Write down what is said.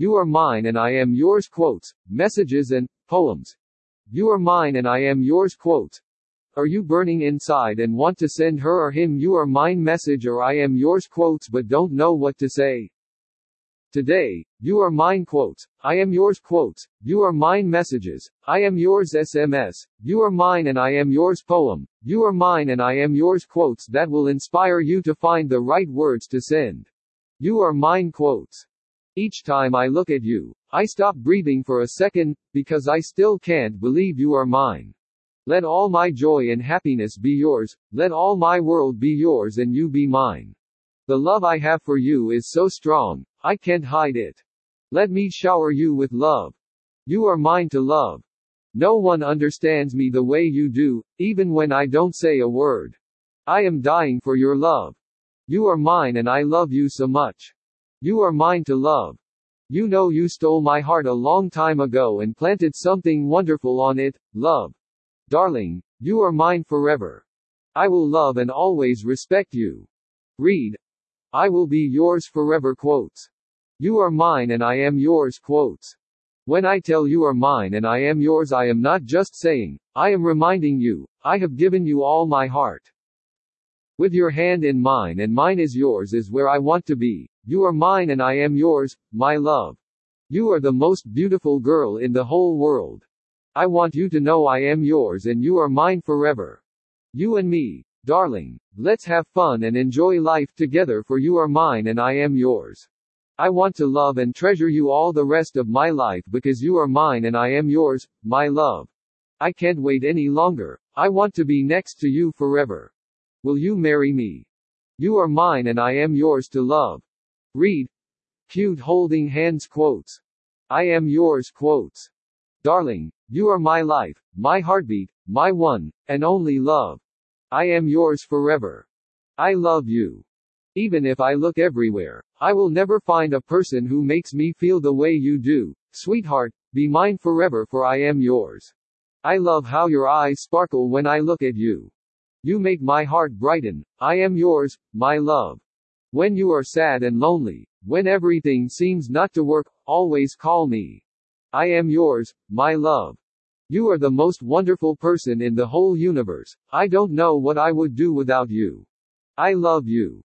You are mine and I am yours quotes, messages and poems. You are mine and I am yours quotes. Are you burning inside and want to send her or him you are mine message or I am yours quotes but don't know what to say? Today, you are mine quotes, I am yours quotes, you are mine messages, I am yours SMS, you are mine and I am yours poem, you are mine and I am yours quotes that will inspire you to find the right words to send. You are mine quotes. Each time I look at you, I stop breathing for a second, because I still can't believe you are mine. Let all my joy and happiness be yours, let all my world be yours and you be mine. The love I have for you is so strong, I can't hide it. Let me shower you with love. You are mine to love. No one understands me the way you do, even when I don't say a word. I am dying for your love. You are mine and I love you so much. You are mine to love. You know you stole my heart a long time ago and planted something wonderful on it, love. Darling, you are mine forever. I will love and always respect you. Read, I will be yours forever quotes. You are mine and I am yours quotes. When I tell you are mine and I am yours I am not just saying, I am reminding you, I have given you all my heart. With your hand in mine and mine is yours is where I want to be. You are mine and I am yours, my love. You are the most beautiful girl in the whole world. I want you to know I am yours and you are mine forever. You and me, Darling, let's have fun and enjoy life together for you are mine and I am yours. I want to love and treasure you all the rest of my life because you are mine and I am yours, my love. I can't wait any longer. I want to be next to you forever. Will you marry me? You are mine and I am yours to love. Read. Cute holding hands quotes. I am yours quotes. Darling, you are my life, my heartbeat, my one and only love. I am yours forever. I love you. Even if I look everywhere, I will never find a person who makes me feel the way you do. Sweetheart, be mine forever for I am yours. I love how your eyes sparkle when I look at you. You make my heart brighten. I am yours, my love. When you are sad and lonely, when everything seems not to work, always call me. I am yours, my love. You are the most wonderful person in the whole universe. I don't know what I would do without you. I love you.